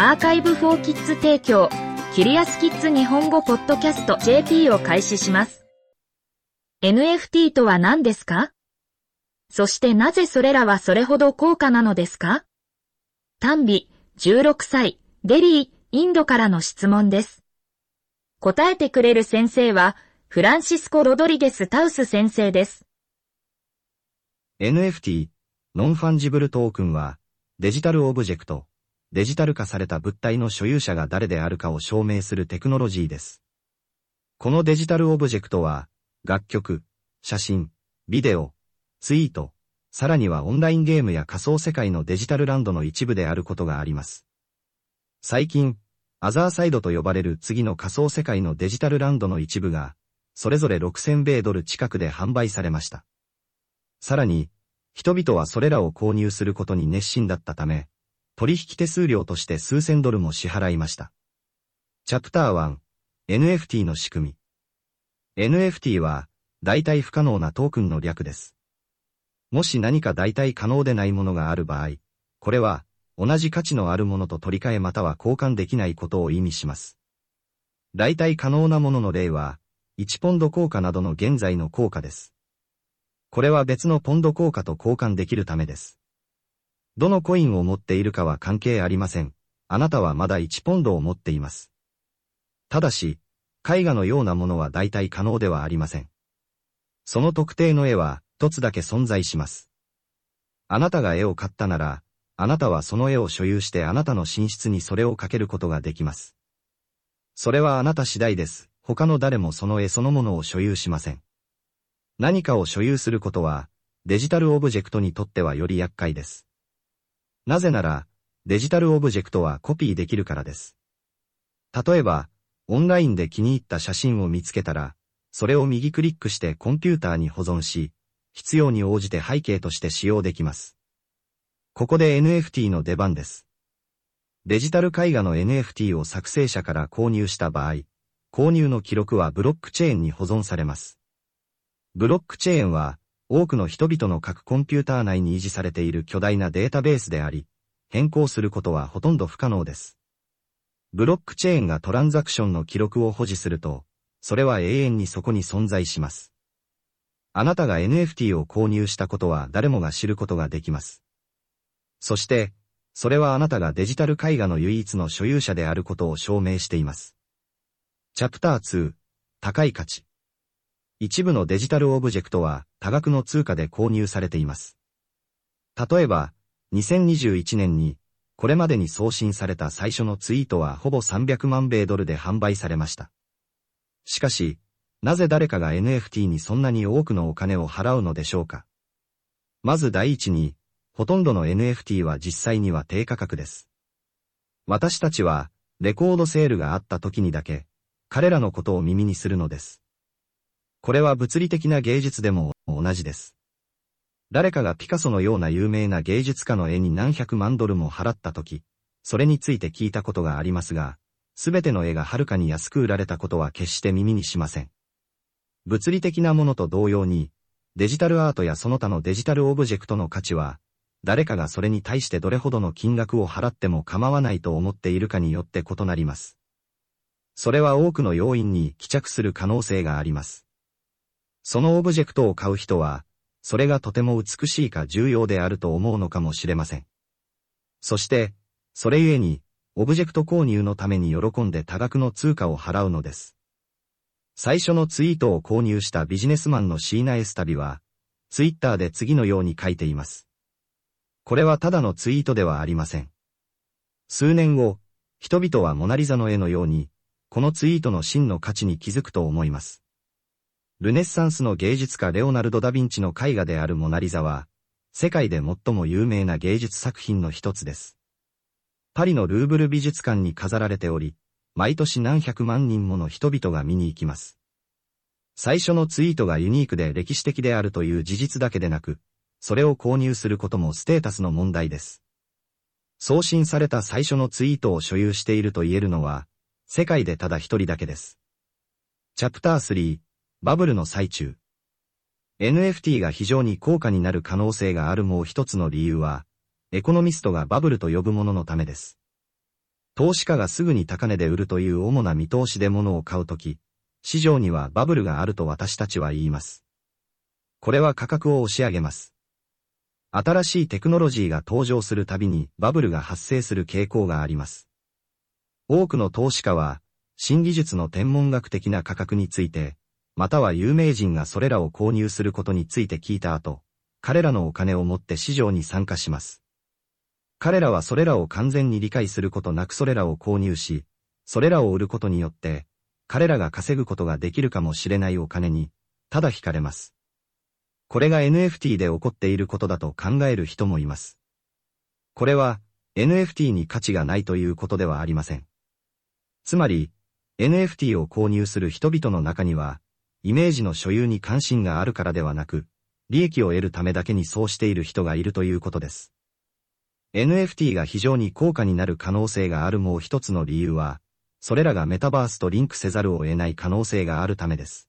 アーカイブフォーキッズ提供、キリアスキッズ日本語ポッドキャスト JP を開始します。NFT とは何ですか？そしてなぜそれらはそれほど高価なのですか？単美、16歳、デリー、インドからの質問です。答えてくれる先生は、フランシスコ・ロドリゲス・タウス先生です。NFT、ノンファンジブルトークンは、デジタルオブジェクト、デジタル化された物体の所有者が誰であるかを証明するテクノロジーです。このデジタルオブジェクトは、楽曲、写真、ビデオ、ツイート、さらにはオンラインゲームや仮想世界のデジタルランドの一部であることがあります。最近、アザーサイドと呼ばれる次の仮想世界のデジタルランドの一部が、それぞれ6000米ドル近くで販売されました。さらに、人々はそれらを購入することに熱心だったため、取引手数料として数千ドルも支払いました。チャプター1、NFT の仕組み。NFT は、代替不可能なトークンの略です。もし何か代替可能でないものがある場合、これは、同じ価値のあるものと取り替えまたは交換できないことを意味します。代替可能なものの例は、1ポンド効果などの現在の効果です。これは別のポンド効果と交換できるためです。どのコインを持っているかは関係ありません。あなたはまだ1ポンドを持っています。ただし、絵画のようなものは大体可能ではありません。その特定の絵は一つだけ存在します。あなたが絵を買ったなら、あなたはその絵を所有してあなたの寝室にそれをかけることができます。それはあなた次第です。他の誰もその絵そのものを所有しません。何かを所有することは、デジタルオブジェクトにとってはより厄介です。なぜなら、デジタルオブジェクトはコピーできるからです。例えば、オンラインで気に入った写真を見つけたら、それを右クリックしてコンピューターに保存し、必要に応じて背景として使用できます。ここで NFT の出番です。デジタル絵画の NFT を作成者から購入した場合、購入の記録はブロックチェーンに保存されます。ブロックチェーンは、多くの人々の各コンピューター内に維持されている巨大なデータベースであり、変更することはほとんど不可能です。ブロックチェーンがトランザクションの記録を保持すると、それは永遠にそこに存在します。あなたが NFT を購入したことは誰もが知ることができます。そして、それはあなたがデジタル絵画の唯一の所有者であることを証明しています。チャプター2、高い価値。一部のデジタルオブジェクトは多額の通貨で購入されています。例えば、2021年に、これまでに送信された最初のツイートはほぼ300万米ドルで販売されました。しかし、なぜ誰かが NFT にそんなに多くのお金を払うのでしょうかまず第一に、ほとんどの NFT は実際には低価格です。私たちは、レコードセールがあった時にだけ、彼らのことを耳にするのです。これは物理的な芸術でも同じです。誰かがピカソのような有名な芸術家の絵に何百万ドルも払ったとき、それについて聞いたことがありますが、すべての絵がはるかに安く売られたことは決して耳にしません。物理的なものと同様に、デジタルアートやその他のデジタルオブジェクトの価値は、誰かがそれに対してどれほどの金額を払っても構わないと思っているかによって異なります。それは多くの要因に帰着する可能性があります。そのオブジェクトを買う人は、それがとても美しいか重要であると思うのかもしれません。そして、それゆえに、オブジェクト購入のために喜んで多額の通貨を払うのです。最初のツイートを購入したビジネスマンのシーナ・エスタビは、ツイッターで次のように書いています。これはただのツイートではありません。数年後、人々はモナリザの絵のように、このツイートの真の価値に気づくと思います。ルネッサンスの芸術家レオナルド・ダ・ヴィンチの絵画であるモナリザは、世界で最も有名な芸術作品の一つです。パリのルーブル美術館に飾られており、毎年何百万人もの人々が見に行きます。最初のツイートがユニークで歴史的であるという事実だけでなく、それを購入することもステータスの問題です。送信された最初のツイートを所有していると言えるのは、世界でただ一人だけです。チャプター3バブルの最中。NFT が非常に高価になる可能性があるもう一つの理由は、エコノミストがバブルと呼ぶもののためです。投資家がすぐに高値で売るという主な見通しで物を買うとき、市場にはバブルがあると私たちは言います。これは価格を押し上げます。新しいテクノロジーが登場するたびにバブルが発生する傾向があります。多くの投資家は、新技術の天文学的な価格について、または有名人がそれらを購入することについて聞いた後、彼らのお金を持って市場に参加します。彼らはそれらを完全に理解することなくそれらを購入し、それらを売ることによって、彼らが稼ぐことができるかもしれないお金に、ただ惹かれます。これが NFT で起こっていることだと考える人もいます。これは NFT に価値がないということではありません。つまり、NFT を購入する人々の中には、イメージの所有に関心があるからではなく、利益を得るためだけにそうしている人がいるということです。NFT が非常に高価になる可能性があるもう一つの理由は、それらがメタバースとリンクせざるを得ない可能性があるためです。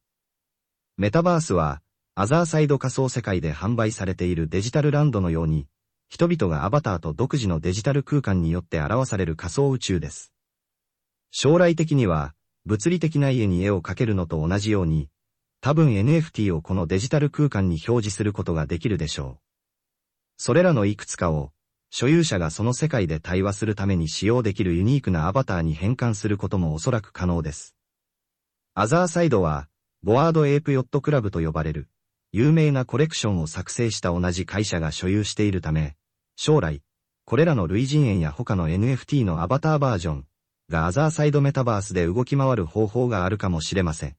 メタバースは、アザーサイド仮想世界で販売されているデジタルランドのように、人々がアバターと独自のデジタル空間によって表される仮想宇宙です。将来的には、物理的な家に絵を描けるのと同じように、多分 NFT をこのデジタル空間に表示することができるでしょう。それらのいくつかを、所有者がその世界で対話するために使用できるユニークなアバターに変換することもおそらく可能です。アザーサイドは、ボワードエープヨットクラブと呼ばれる、有名なコレクションを作成した同じ会社が所有しているため、将来、これらの類人猿や他の NFT のアバターバージョンがアザーサイドメタバースで動き回る方法があるかもしれません。